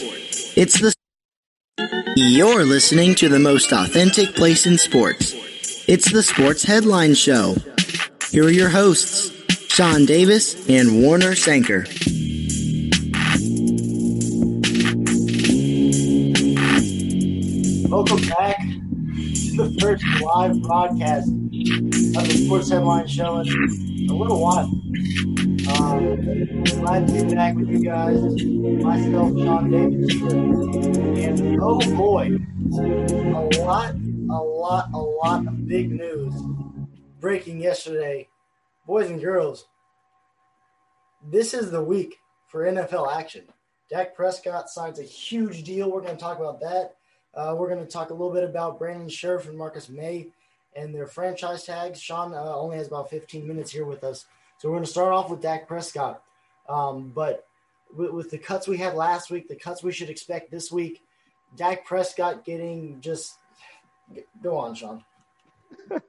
It's the. You're listening to the most authentic place in sports. It's the Sports Headline Show. Here are your hosts, Sean Davis and Warner Sanker. Welcome back to the first live broadcast of the Sports Headline Show in a little while. Um, glad to be back with you guys. Myself, Sean Davis, and oh boy, a lot, a lot, a lot of big news breaking yesterday, boys and girls. This is the week for NFL action. Dak Prescott signs a huge deal. We're going to talk about that. Uh, we're going to talk a little bit about Brandon Scherff and Marcus Maye and their franchise tags. Sean uh, only has about 15 minutes here with us. So we're going to start off with Dak Prescott. Um, but with, with, the cuts we had last week, the cuts we should expect this week, Dak Prescott getting just go on, Sean.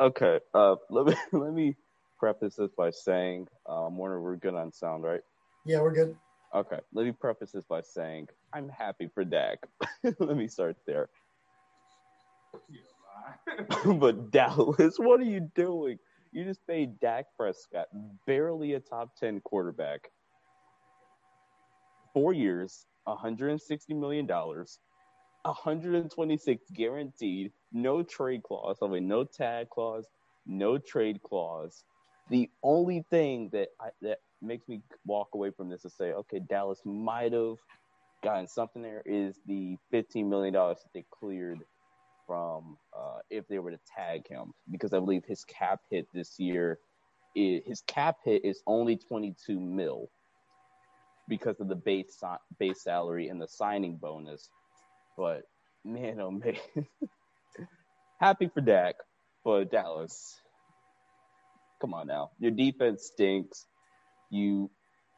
okay, uh, let me let me preface this by saying, um, Warner, we're good on sound, right? Yeah, we're good. Okay, let me preface this by saying I'm happy for Dak. let me start there. but Dallas, what are you doing? You just paid Dak Prescott, barely a top 10 quarterback, four years, $160 million, 126 guaranteed, no trade clause, I mean, no tag clause, no trade clause. The only thing that I, that makes me walk away from this and say, okay, Dallas might have gotten something there is the $15 million that they cleared from uh, if they were to tag him because I believe his cap hit this year, is, his cap hit is only 22 mil because of the base base salary and the signing bonus. But man, oh man, happy for Dak, but Dallas, come on now, your defense stinks. You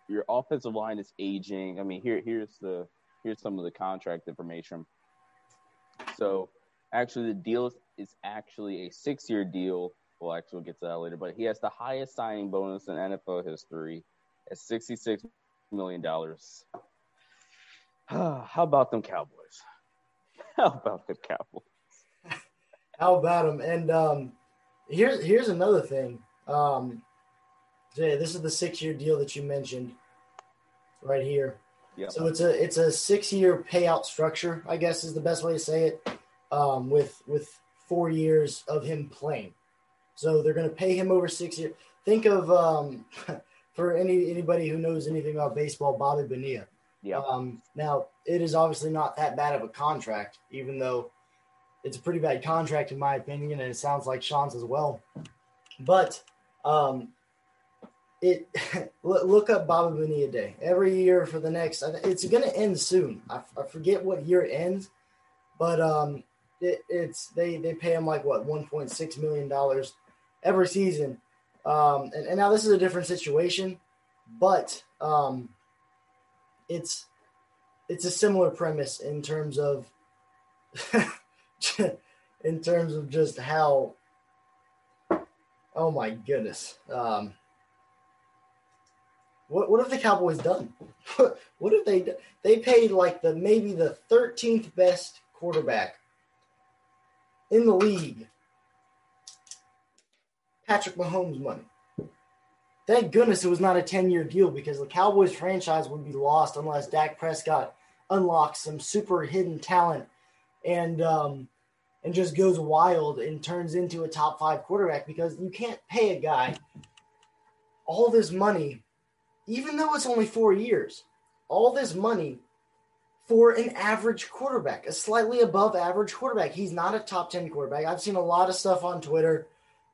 your offensive line is aging. I mean, here here's the here's some of the contract information. So actually, the deal is actually a six year deal. Well, actually, we'll get to that later. But he has the highest signing bonus in NFL history at sixty six million dollars. How about them Cowboys? How about the Cowboys? How about them? And um, here's here's another thing. Um, Jay, this is the six year deal that you mentioned right here. Yep. So it's a it's a six year payout structure, I guess is the best way to say it. Um, with with four years of him playing, so they're going to pay him over six years. Think of um, for any anybody who knows anything about baseball, Bobby Bonilla. Yeah. Um, now it is obviously not that bad of a contract, even though it's a pretty bad contract in my opinion, and it sounds like Sean's as well. But um, it look up Bobby Bonilla Day every year for the next. It's going to end soon. I, I, forget what year it ends, but um, it, it's they they pay him like what 1.6 million dollars every season. Um, and, and now this is a different situation, but um, it's it's a similar premise in terms of in terms of just how. Oh my goodness. Um, what what have the Cowboys done? what have they done? They paid like the maybe the 13th best quarterback in the league. Patrick Mahomes money. Thank goodness it was not a 10 year deal because the Cowboys franchise would be lost unless Dak Prescott unlocks some super hidden talent and um, and just goes wild and turns into a top five quarterback because you can't pay a guy all this money even though it's only four years, all this money for an average quarterback, a slightly above average quarterback. He's not a top 10 quarterback. I've seen a lot of stuff on Twitter.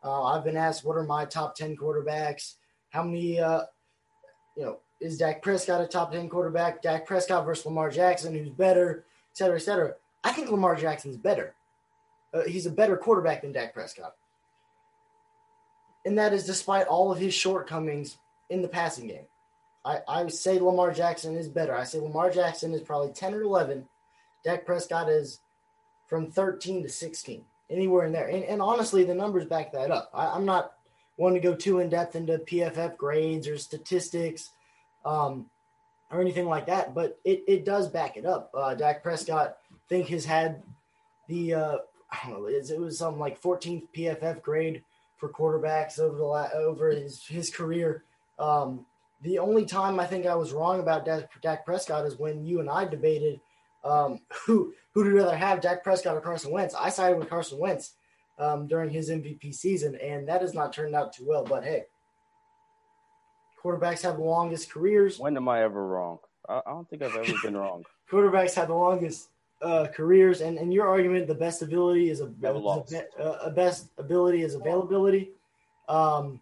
Uh, I've been asked, what are my top 10 quarterbacks? How many, uh, you know, is Dak Prescott a top 10 quarterback? Dak Prescott versus Lamar Jackson, who's better, et cetera, et cetera. I think Lamar Jackson's better. Uh, he's a better quarterback than Dak Prescott. And that is despite all of his shortcomings in the passing game. I, I say Lamar Jackson is better. I say Lamar Jackson is probably 10 or 11. Dak Prescott is from 13 to 16, anywhere in there. And, and honestly, the numbers back that up. I, am not one to go too in depth into PFF grades or statistics. Um, or anything like that, but it, it does back it up. Uh, Dak Prescott, I think, has had the uh, I don't know, it was something like 14th PFF grade for quarterbacks over the la- over his his career. Um, the only time I think I was wrong about Dak, Prescott is when you and I debated um, who who would rather have, Dak Prescott or Carson Wentz. I sided with Carson Wentz um, during his MVP season, and that has not turned out too well. But hey, quarterbacks have the longest careers. When am I ever wrong? I, I don't think I've ever been wrong. Quarterbacks have the longest uh, careers, and, and your argument, the best ability is a, is a, uh, a best ability is availability. Um,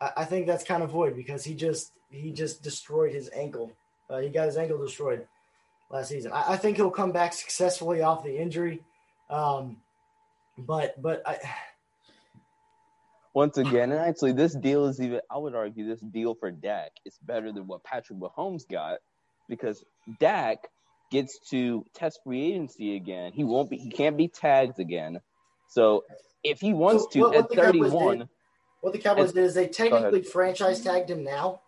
I, I think that's kind of void because he just he just destroyed his ankle. Uh, he got his ankle destroyed last season. I, I think he'll come back successfully off the injury, um, but but I, Once again, and actually, this deal is even. I would argue this deal for Dak is better than what Patrick Mahomes got because Dak gets to test free agency again. He won't be. He can't be tagged again. So if he wants So to what- what at did- 31, what the Cowboys did is they technically franchise tagged him now,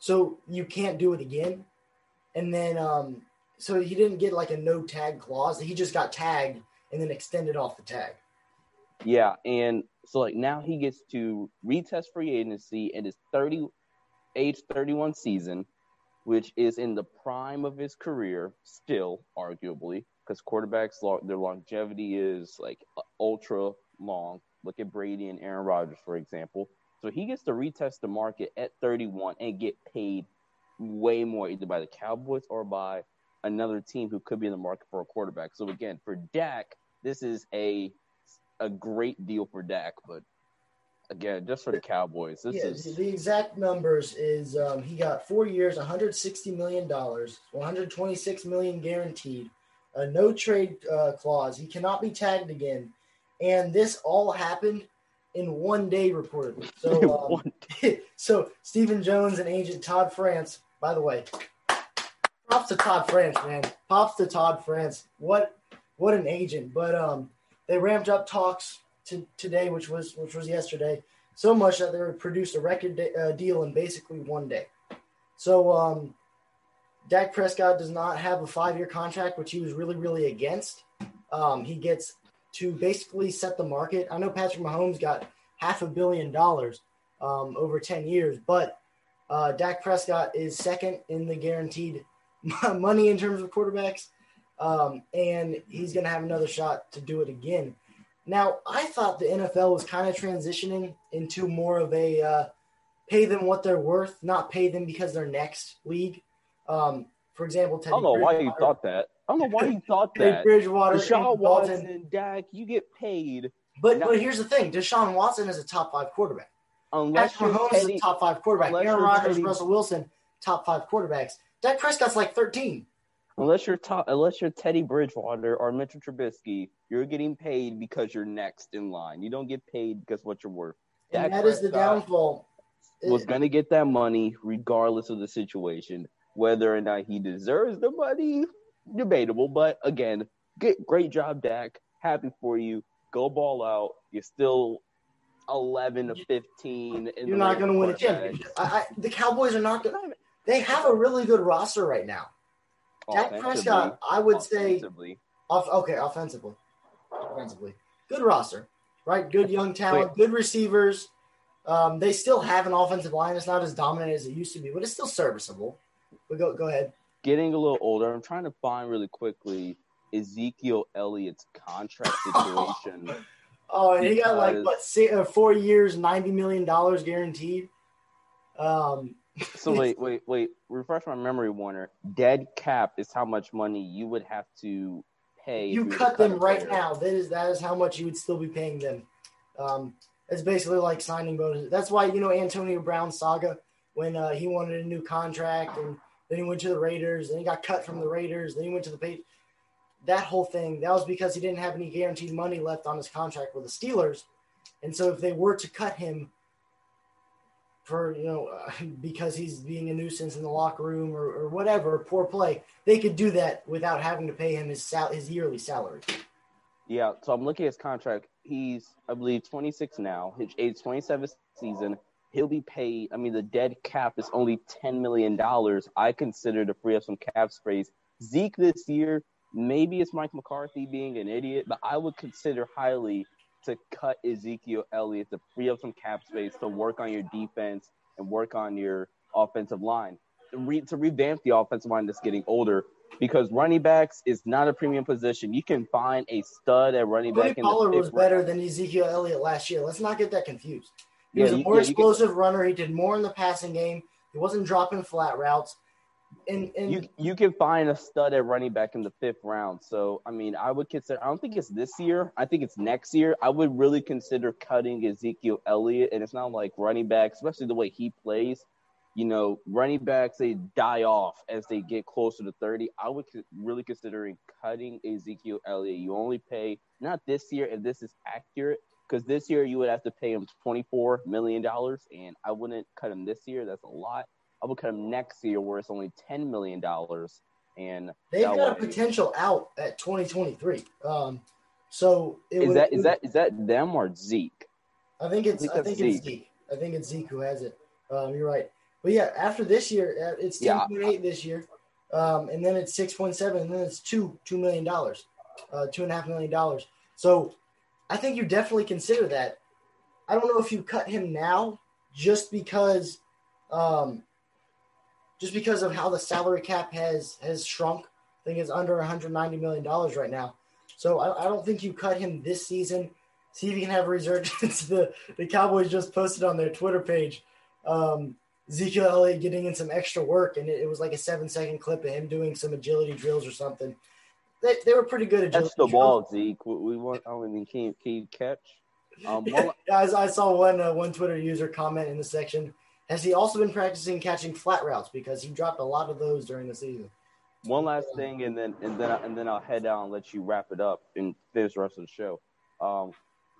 so you can't do it again. And then, um, so he didn't get like a no tag clause. He just got tagged and then extended off the tag. Yeah, and so like now he gets to retest free agency in his 30 age 31 season, which is in the prime of his career still arguably because quarterbacks their longevity is like ultra long. Look at Brady and Aaron Rodgers for example. So he gets to retest the market at 31 and get paid way more either by the Cowboys or by another team who could be in the market for a quarterback. So again, for Dak, this is a a great deal for Dak, but again, just for the Cowboys, this yeah, is the exact numbers is um, he got four years, 160 million dollars, 126 million guaranteed, a no trade uh, clause. He cannot be tagged again, and this all happened in one day reportedly. So, um, so Stephen Jones and agent Todd France. By the way, props to Todd France, man. Props to Todd France. What what an agent. But um, they ramped up talks to today, which was which was yesterday, so much that they produced a record de- uh, deal in basically one day. So um, Dak Prescott does not have a five year contract, which he was really really against. Um, he gets to basically set the market. I know Patrick Mahomes got half a billion dollars um, over 10 years, but uh, Dak Prescott is second in the guaranteed money in terms of quarterbacks, um, and he's going to have another shot to do it again. Now, I thought the NFL was kind of transitioning into more of a uh, pay them what they're worth, not pay them because they're next league. Um, for example, I don't know why you thought that. I don't know why he thought that. Bridgewater, Deshaun Andy Dalton. Watson, Dak, you get paid But but here's the thing: Deshaun Watson is a top five quarterback. unless Patrick Mahomes is a top five quarterback. Aaron Rodgers, Teddy- Russell Wilson, top five quarterbacks. Dak Prescott's like 13. Unless you're top, unless you're Teddy Bridgewater or Mitchell Trubisky, you're getting paid because you're next in line. You don't get paid because what you're worth. And Dak that is the Prescott downfall. Was going to get that money regardless of the situation, whether or not he deserves the money. Debatable, but again, get great job, Dak. Happy for you. Go ball out. You're still eleven to fifteen. in You're not going to win a championship. I, I, the Cowboys are not going. to They have a really good roster right now. Dak Prescott, I would say, off, okay, offensively, offensively, good roster, right? Good young talent, good receivers. Um, they still have an offensive line. It's not as dominant as it used to be, but it's still serviceable. But go go ahead. Getting a little older. I'm trying to find really quickly Ezekiel Elliott's contract situation. Oh, and he got like what si uh, four years, ninety million dollars guaranteed. Um, so wait, wait, wait. Refresh my memory, Warner. Dead cap is how much money you would have to pay. you cut them right player. now. That is that is how much you would still be paying them. Um, it's basically like signing bonuses. That's why you know Antonio Brown saga when uh, he wanted a new contract and then he went to the Raiders, then he got cut from the Raiders, then he went to the Patriots. That whole thing that was because he didn't have any guaranteed money left on his contract with the Steelers, and so if they were to cut him for you know uh, because he's being a nuisance in the locker room or, or whatever poor play, they could do that without having to pay him his sal- his yearly salary. Yeah, so I'm looking at his contract. He's, I believe, 26 now. His age 27 season. He'll be paid. I mean, the dead cap is only ten million dollars. I consider to free up some cap space. Zeke this year, maybe it's Mike McCarthy being an idiot, but I would consider highly to cut Ezekiel Elliott to free up some cap space to work on your defense and work on your offensive line. To, re- to revamp the offensive line that's getting older because running backs is not a premium position. You can find a stud at running Tony back. in Pollard was better than Ezekiel Elliott last year. Let's not get that confused. He Yeah, was a more yeah, explosive runner. He did more in the passing game. He wasn't dropping flat routes. And, and You you can find a stud at running back in the fifth round. So I mean, I would consider. I don't think it's this year. I think it's next year. I would really consider cutting Ezekiel Elliott, and it's not like running back, especially the way he plays. You know, running backs they die off as they get closer to thirty. I would really considering cutting Ezekiel Elliott. You only pay not this year if this is accurate, because this year you would have to pay him twenty four million dollars, and I wouldn't cut him this year. That's a lot. I would cut him next year where it's only ten million dollars. And they've got a potential out at 2023. Um, so it is would- that is that is that them or Zeke? I think it's think I think it's Zeke. Zeke. I think it's Zeke who has it. Um, you're right. But yeah, after this year, uh, it's Yeah. 10.8 this year, um, and then it's 6.7, and then it's two two million dollars, uh, two and a half million dollars. So I think you definitely consider that. I don't know if you cut him now just because, um, just because of how the salary cap has has shrunk. I think it's under 190 million dollars right now. So I, I don't think you cut him this season. See if you can have a resurgence. the the Cowboys just posted on their Twitter page um, Ezekiel Elliott getting in some extra work, and it, it was like a seven second clip of him doing some agility drills or something. They, they were pretty good agility just the ball, Zeke. We, want. I mean, can you, can you catch? Um, I saw one uh, one Twitter user comment in the section. Has he also been practicing catching flat routes because he dropped a lot of those during the season? one last thing, and then and then and then I'll head down and let you wrap it up and finish the rest of the show. Um,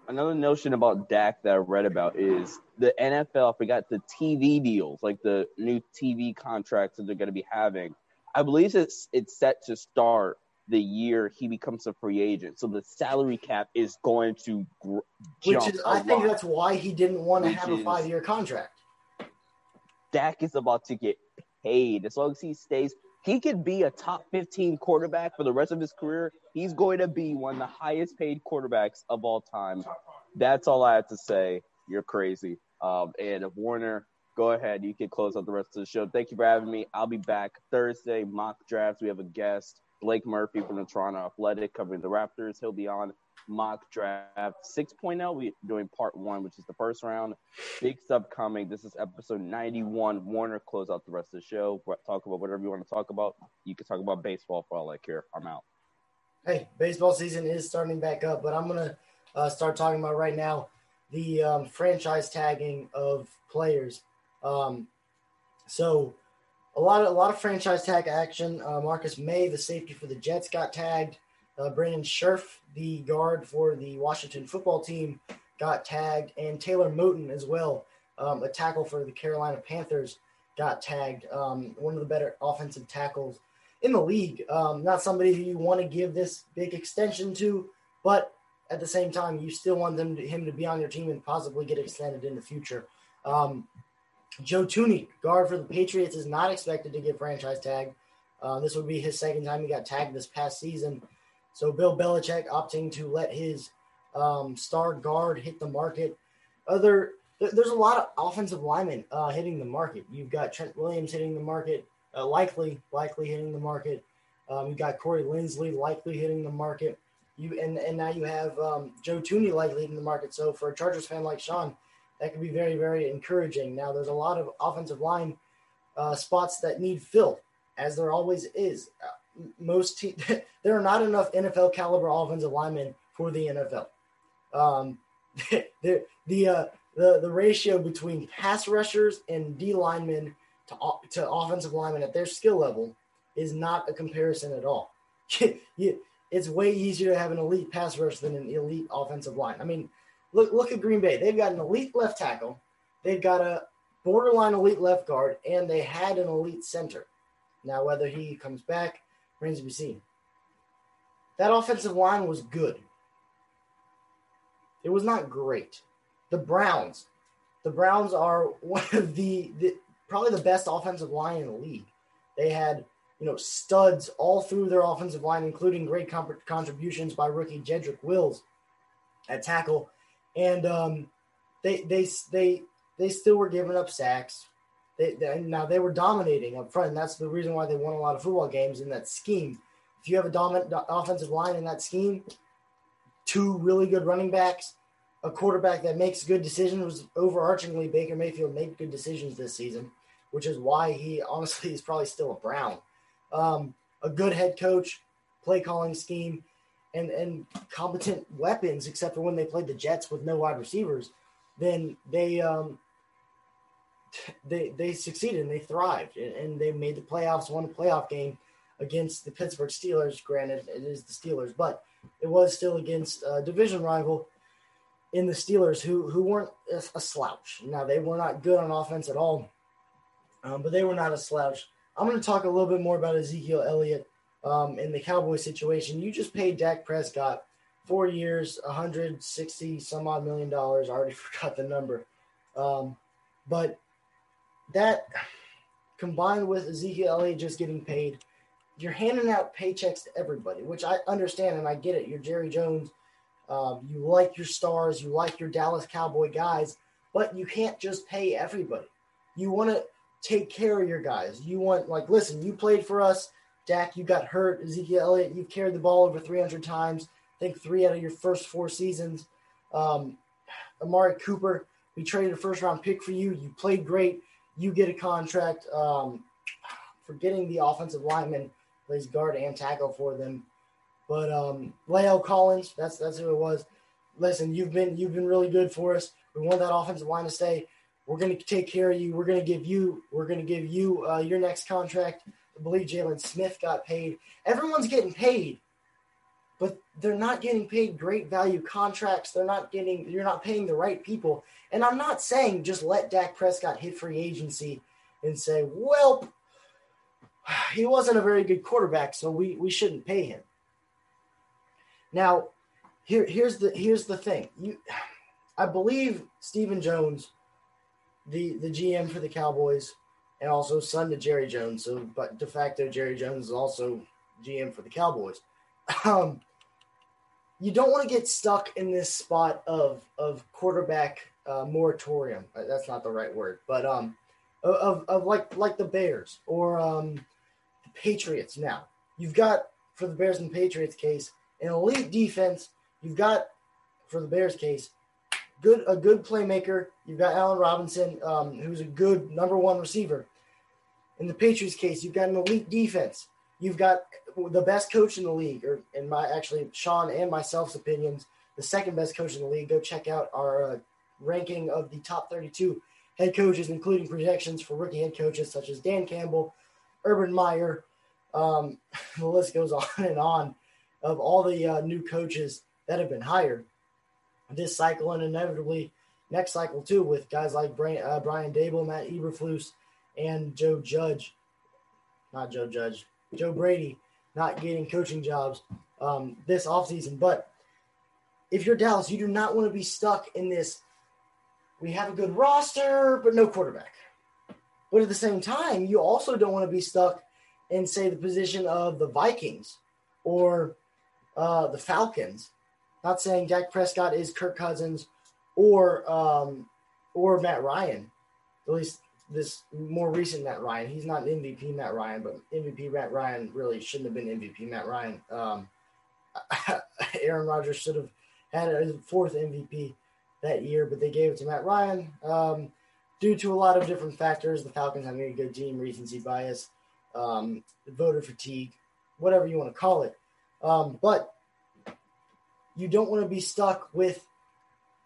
another notion about Dak that I read about is the NFL forgot the TV deals, like the new TV contracts that they're going to be having. I believe it's it's set to start the year he becomes a free agent, so the salary cap is going to gr- Which is, I think lot. that's why he didn't want to Which have a five year contract. Dak is about to get paid. As long as he stays, he could be a top 15 quarterback for the rest of his career. He's going to be one of the highest paid quarterbacks of all time. That's all I have to say. You're crazy. Um, and Warner, go ahead. You can close out the rest of the show. Thank you for having me. I'll be back Thursday, mock drafts. We have a guest, Blake Murphy from the Toronto Athletic, covering the Raptors. He'll be on mock draft 6.0. We're doing part one, which is the first round. Big stuff coming. This is episode 91. Warner, close out the rest of the show. Talk about whatever you want to talk about. You can talk about baseball for all I care. I'm out. Hey, baseball season is starting back up, but I'm gonna uh, start talking about right now the um, franchise tagging of players. Um, so a lot of a lot of franchise tag action. Uh, Marcus Maye, the safety for the Jets, got tagged. Uh, Brandon Scherff, the guard for the Washington football team, got tagged, and Taylor Moton as well, um, a tackle for the Carolina Panthers, got tagged. Um, one of the better offensive tackles in the league. Um, not somebody who you want to give this big extension to, but at the same time, you still want them to, him to be on your team and possibly get extended in the future. Um, Joe Thuney, guard for the Patriots, is not expected to get franchise tag. Uh, this would be his second time he got tagged this past season. So Bill Belichick opting to let his um, star guard hit the market. Other there- there's a lot of offensive linemen uh, hitting the market. You've got Trent Williams hitting the market, uh, likely likely hitting the market. Um, you got Corey Linsley likely hitting the market. You and and now you have um, Joe Thuney likely hitting the market. So for a Chargers fan like Sean, that could be very very encouraging. Now there's a lot of offensive line uh, spots that need fill, as there always is. Uh, most te- there are not enough NFL caliber offensive linemen for the NFL. Um, the the uh, the the ratio between pass rushers and D linemen to to offensive linemen at their skill level is not a comparison at all. It's way easier to have an elite pass rush than an elite offensive line. I mean, look look at Green Bay. They've got an elite left tackle, they've got a borderline elite left guard, and they had an elite center. Now whether he comes back remains to be seen. That offensive line was good. It was not great. The Browns the Browns are one of the, the probably the best offensive line in the league. They had you know studs all through their offensive line, including great contributions by rookie Jedrick Wills at tackle, and um, they they they they still were giving up sacks. They, they, now they were dominating up front. And that's the reason why they won a lot of football games in that scheme. If you have a dominant offensive line in that scheme, two really good running backs, a quarterback that makes good decisions. Was overarchingly Baker Mayfield made good decisions this season, which is why he honestly is probably still a Brown. Um, a good head coach, play calling scheme, and and competent weapons, except for when they played the Jets with no wide receivers. Then they um, they they succeeded and they thrived and they made the playoffs, won a playoff game against the Pittsburgh Steelers. Granted, it is the Steelers, but it was still against a division rival in the Steelers who who weren't a, slouch. Now they were not good on offense at all, um, but they were not a slouch. I'm going to talk a little bit more about Ezekiel Elliott um, in the Cowboy situation. You just paid Dak Prescott four years, 160 some odd million dollars. I already forgot the number, um, but that combined with Ezekiel Elliott just getting paid, you're handing out paychecks to everybody, which I understand and I get it. You're Jerry Jones. Um, you like your stars, you like your Dallas Cowboy guys, but you can't just pay everybody. You want to take care of your guys. You want, like, listen, you played for us. Dak, you got hurt. Ezekiel Elliott, you've carried the ball over 300 times. I think three out of your first four seasons. Um, Amari Cooper, we traded a first round pick for you. You played great you get a contract um, for getting the offensive lineman, plays guard and tackle for them. But um, La'el Collins, that's that's who it was. Listen, you've been you've been really good for us. We want that offensive line to stay. We're going to take care of you. We're going to give you we're going to give you uh, your next contract. I believe Jaylon Smith got paid. Everyone's getting paid, but they're not getting paid great value contracts. They're not getting you're not paying the right people. And I'm not saying just let Dak Prescott hit free agency and say, well, he wasn't a very good quarterback, so we, we shouldn't pay him. Now, here, here's the here's the thing. You I believe Stephen Jones, the, the GM for the Cowboys, and also son to Jerry Jones, so but de facto Jerry Jones is also GM for the Cowboys. Um, you don't want to get stuck in this spot of of quarterback uh, moratorium. Uh, that's not the right word, but um, of, of like like the Bears or um, the Patriots. Now you've got for the Bears and Patriots case an elite defense. You've got for the Bears case good a good playmaker. You've got Allen Robinson, um, who's a good number one receiver. In the Patriots case, you've got an elite defense. You've got the best coach in the league, or in my actually Sean and myself's opinions, the second best coach in the league. Go check out our uh, ranking of the top 32 head coaches, including projections for rookie head coaches such as Dan Campbell, Urban Meyer. Um, the list goes on and on of all the uh, new coaches that have been hired this cycle and inevitably next cycle too, with guys like Brian, uh, Brian Daboll, Matt Eberflus, and Joe Judge. Not Joe Judge, Joe Brady not getting coaching jobs um, this offseason. But if you're Dallas, you do not want to be stuck in this we have a good roster, but no quarterback. But at the same time, you also don't want to be stuck in, say, the position of the Vikings or uh, the Falcons. Not saying Dak Prescott is Kirk Cousins or um, or Matt Ryan. At least this more recent Matt Ryan. He's not MVP Matt Ryan, but MVP Matt Ryan really shouldn't have been MVP Matt Ryan. Um, Aaron Rodgers should have had a fourth MVP that year, but they gave it to Matt Ryan um, due to a lot of different factors. The Falcons having a good team, recency bias, um, voter fatigue, whatever you want to call it. Um, but you don't want to be stuck with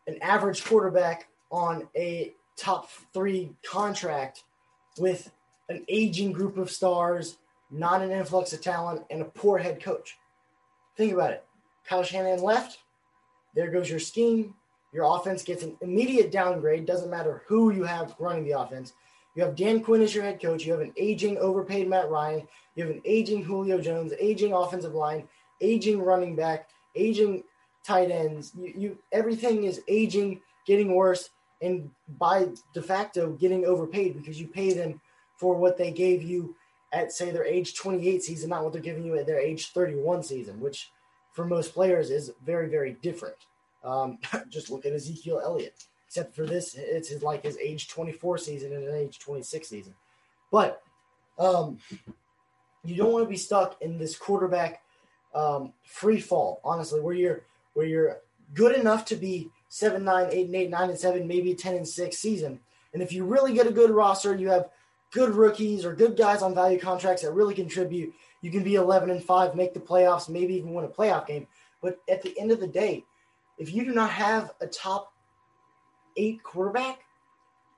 an average quarterback on a top three contract with an aging group of stars, not an influx of talent, and a poor head coach. Think about it. Kyle Shanahan left. There goes your scheme. Your offense gets an immediate downgrade. Doesn't matter who you have running the offense. You have Dan Quinn as your head coach. You have an aging, overpaid Matt Ryan. You have an aging Julio Jones, aging offensive line, aging running back, aging tight ends. You, you everything is aging, getting worse, and by de facto getting overpaid because you pay them for what they gave you at say their age 28 season, not what they're giving you at their age 31 season, which for most players is very very different. Um, just look at Ezekiel Elliott. Except for this, it's his, like his age 24 season and an age 26 season. But um, you don't want to be stuck in this quarterback um, free fall, honestly, where you're where you're good enough to be seven, nine, eight, and eight, nine, and seven, maybe ten and six season. And if you really get a good roster, you have good rookies or good guys on value contracts that really contribute. You can be eleven and five, make the playoffs, maybe even win a playoff game. But at the end of the day, if you do not have a top eight quarterback,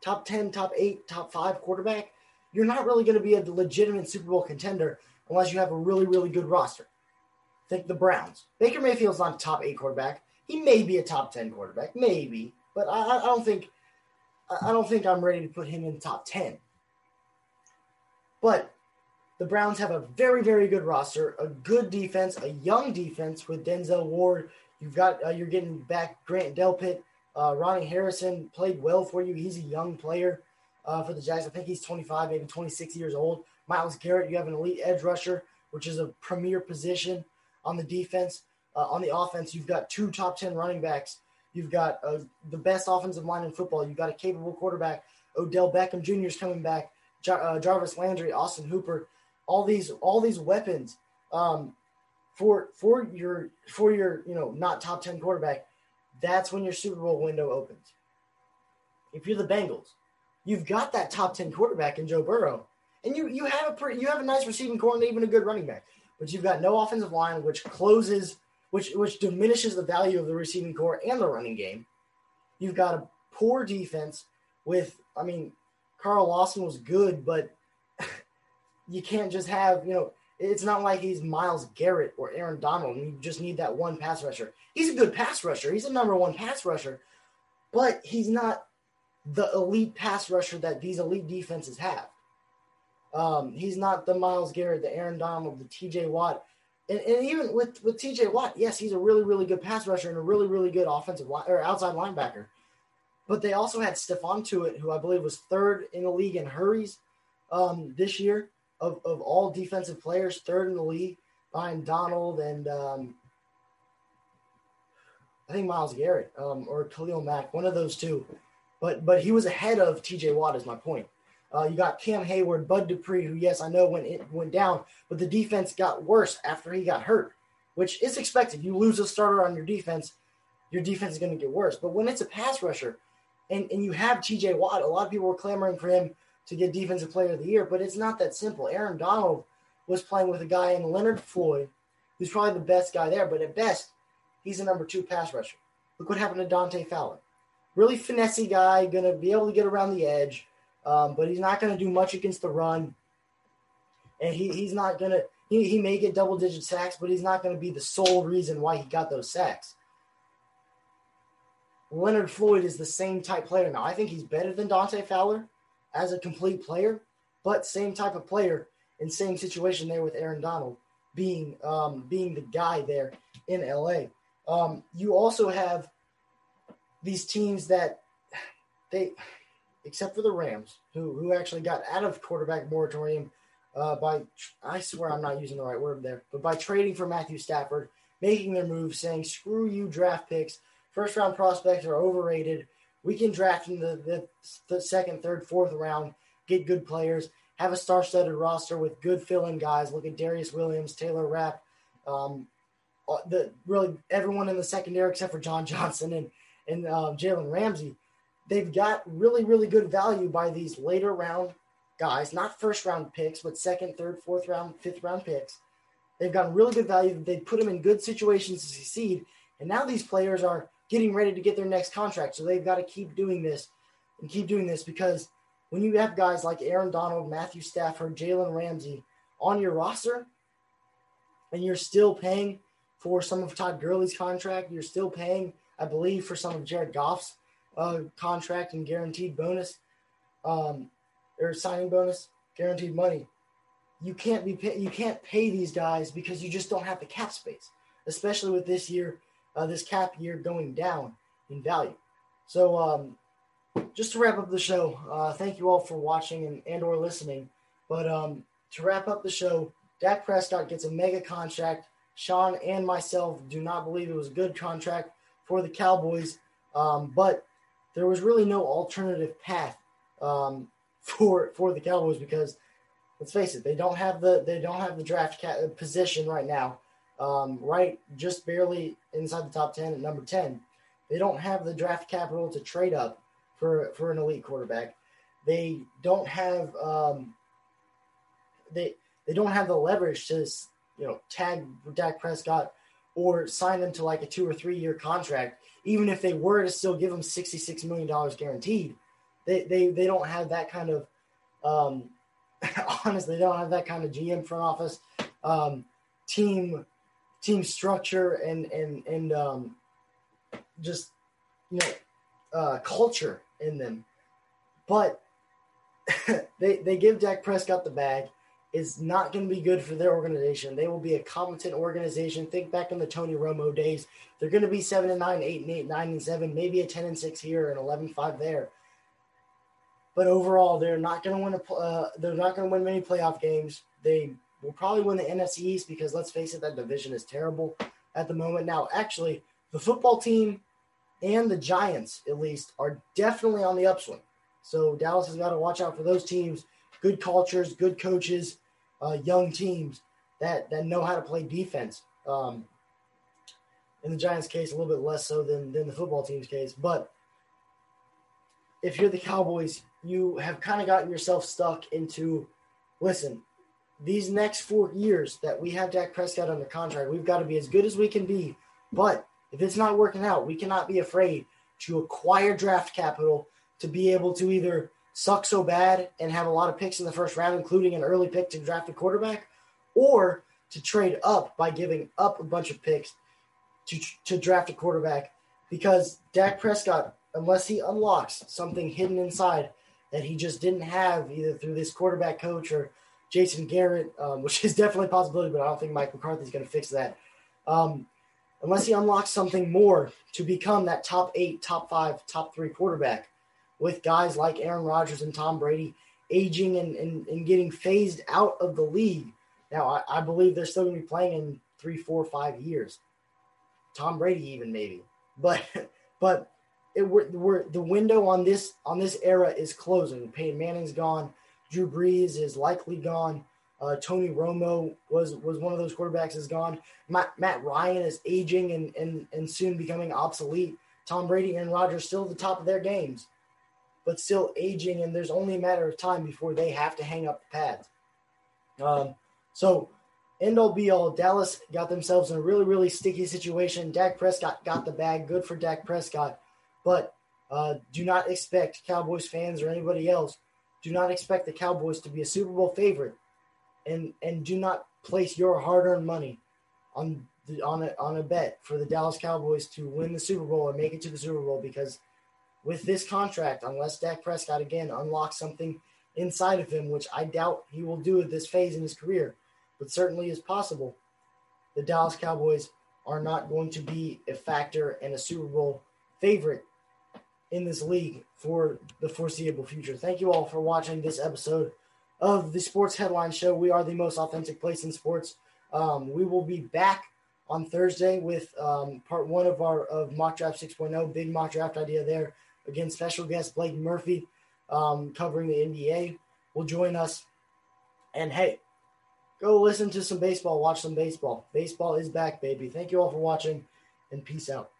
top ten, top eight, top five quarterback, you're not really going to be a legitimate Super Bowl contender unless you have a really, really good roster. Think the Browns. Baker Mayfield's not a top eight quarterback. He may be a top ten quarterback, maybe, but I, I don't think I don't think I'm ready to put him in top ten. But the Browns have a very, very good roster, a good defense, a young defense with Denzel Ward. You've got uh, you're getting back Grant Delpit, uh, Ronnie Harrison played well for you. He's a young player uh, for the Jags. I think he's 25, maybe 26 years old. Myles Garrett, you have an elite edge rusher, which is a premier position on the defense. Uh, on the offense, you've got two top 10 running backs. You've got uh, the best offensive line in football. You've got a capable quarterback. Odell Beckham Jr. is coming back. Jar- uh, Jarvis Landry, Austin Hooper, all these all these weapons um, for for your for your you know not top 10 quarterback. That's when your Super Bowl window opens. If you're the Bengals, you've got that top 10 quarterback in Joe Burrow, and you you have a pretty, you have a nice receiving corps and even a good running back but you've got no offensive line, which closes, which which diminishes the value of the receiving corps and the running game. You've got a poor defense with, I mean, Carl Lawson was good, but you can't just have, you know, it's not like he's Myles Garrett or Aaron Donald, and you just need that one pass rusher. He's a good pass rusher. He's a number one pass rusher, but he's not the elite pass rusher that these elite defenses have. Um, he's not the Myles Garrett, the Aaron Donald, the TJ Watt. And, and even with, with TJ Watt, yes, he's a really, really good pass rusher and a really, really good offensive line, or outside linebacker. But they also had Stephon Tuitt, who I believe was third in the league in hurries um, this year of, of all defensive players, third in the league behind Donald and um, I think Myles Garrett um, or Khalil Mack, one of those two. But but he was ahead of TJ Watt, is my point. Uh, you got Cam Heyward, Bud Dupree, who yes, I know went it went down, but the defense got worse after he got hurt, which is expected. You lose a starter on your defense, your defense is going to get worse. But when it's a pass rusher, and and you have T.J. Watt, a lot of people were clamoring for him to get Defensive Player of the Year, but it's not that simple. Aaron Donald was playing with a guy in Leonard Floyd, who's probably the best guy there, but at best, he's a number two pass rusher. Look what happened to Dante Fowler. Really finessey guy, going to be able to get around the edge um, but he's not going to do much against the run. And he, he's not going to, he, he may get double digit sacks, but he's not going to be the sole reason why he got those sacks. Leonard Floyd is the same type player now. I think he's better than Dante Fowler as a complete player, but same type of player in same situation there with Aaron Donald being um, being the guy there in LA. Um, you also have these teams that they except for the Rams, who who actually got out of quarterback moratorium uh, by I swear I'm not using the right word there, but by trading for Matthew Stafford, making their move, saying screw you draft picks, first round prospects are overrated. We can draft in the, the, the second, third, fourth round, get good players, have a star-studded roster with good fill-in guys. Look at Darious Williams, Taylor Rapp, um, uh, the really everyone in the secondary except for John Johnson and and um, Jalen Ramsey they've got really, really good value by these later round guys, not first round picks, but second, third, fourth round, fifth round picks. They've gotten really good value. They put them in good situations to succeed. And now these players are getting ready to get their next contract. So they've got to keep doing this and keep doing this because when you have guys like Aaron Donald, Matthew Stafford, Jalen Ramsey on your roster, and you're still paying for some of Todd Gurley's contract, you're still paying, I believe, for some of Jared Goff's uh, contract and guaranteed bonus, um, or signing bonus, guaranteed money. You can't be pay, you can't pay these guys because you just don't have the cap space, especially with this year, uh, this cap year going down in value. So um, just to wrap up the show, uh, thank you all for watching and, and or listening. But um, to wrap up the show, Dak Prescott gets a mega contract. Sean and myself do not believe it was a good contract for the Cowboys, um, but there was really no alternative path um, for for the Cowboys because let's face it, they don't have the they don't have the draft ca- position right now, um, right just barely inside the top ten at number ten. They don't have the draft capital to trade up for for an elite quarterback. They don't have um, they they don't have the leverage to you know tag Dak Prescott or sign them to like a two or three year contract. Even if they were to still give them sixty six million dollars guaranteed, they, they they don't have that kind of um, honestly they don't have that kind of GM front office um, team team structure and and and um, just you know uh, culture in them. But they they give Dak Prescott the bag. It's not going to be good for their organization. They will be a competent organization. Think back in the Tony Romo days. They're going to be seven and nine, eight and eight, nine and seven, maybe a ten and six here and 11-5 there. But overall, they're not going to win a. Uh, they're not going to win many playoff games. They will probably win the NFC East because let's face it, that division is terrible at the moment. Now, actually, the football team and the Giants, at least, are definitely on the upswing. So Dallas has got to watch out for those teams. Good cultures, good coaches, uh, young teams that that know how to play defense. Um, in the Giants' case, a little bit less so than than the football team's case. But if you're the Cowboys, you have kind of gotten yourself stuck into. Listen, these next four years that we have Dak Prescott under contract, we've got to be as good as we can be. But if it's not working out, we cannot be afraid to acquire draft capital to be able to either suck so bad and have a lot of picks in the first round, including an early pick to draft a quarterback, or to trade up by giving up a bunch of picks to, to draft a quarterback. Because Dak Prescott, unless he unlocks something hidden inside that he just didn't have either through this quarterback coach or Jason Garrett, um, which is definitely a possibility, but I don't think Mike McCarthy's going to fix that. Um, unless he unlocks something more to become that top eight, top five, top three quarterback with guys like Aaron Rodgers and Tom Brady aging and, and, and getting phased out of the league. Now, I, I believe they're still going to be playing in three, four, five years. Tom Brady, even maybe, but but it we're, we're, the window on this on this era is closing. Peyton Manning's gone. Drew Brees is likely gone. Uh, Tony Romo was was one of those quarterbacks is gone. Matt, Matt Ryan is aging and, and and soon becoming obsolete. Tom Brady and Rodgers still at the top of their games, but still aging, and there's only a matter of time before they have to hang up the pads. Um, so, end all be all, Dallas got themselves in a really really sticky situation. Dak Prescott got the bag, good for Dak Prescott, but uh, do not expect Cowboys fans or anybody else. Do not expect the Cowboys to be a Super Bowl favorite and and do not place your hard-earned money on the, on a on a bet for the Dallas Cowboys to win the Super Bowl or make it to the Super Bowl because with this contract, unless Dak Prescott again unlocks something inside of him, which I doubt he will do at this phase in his career, but certainly is possible, the Dallas Cowboys are not going to be a factor and a Super Bowl favorite in this league for the foreseeable future. Thank you all for watching this episode of the Sports Headline Show. We are the most authentic place in sports. Um, we will be back on Thursday with um, part one of our of mock draft 6.0, big mock draft idea there. Again, special guest Blake Murphy um, covering the NBA will join us. And hey, go listen to some baseball, watch some baseball. Baseball is back, baby. Thank you all for watching, and peace out.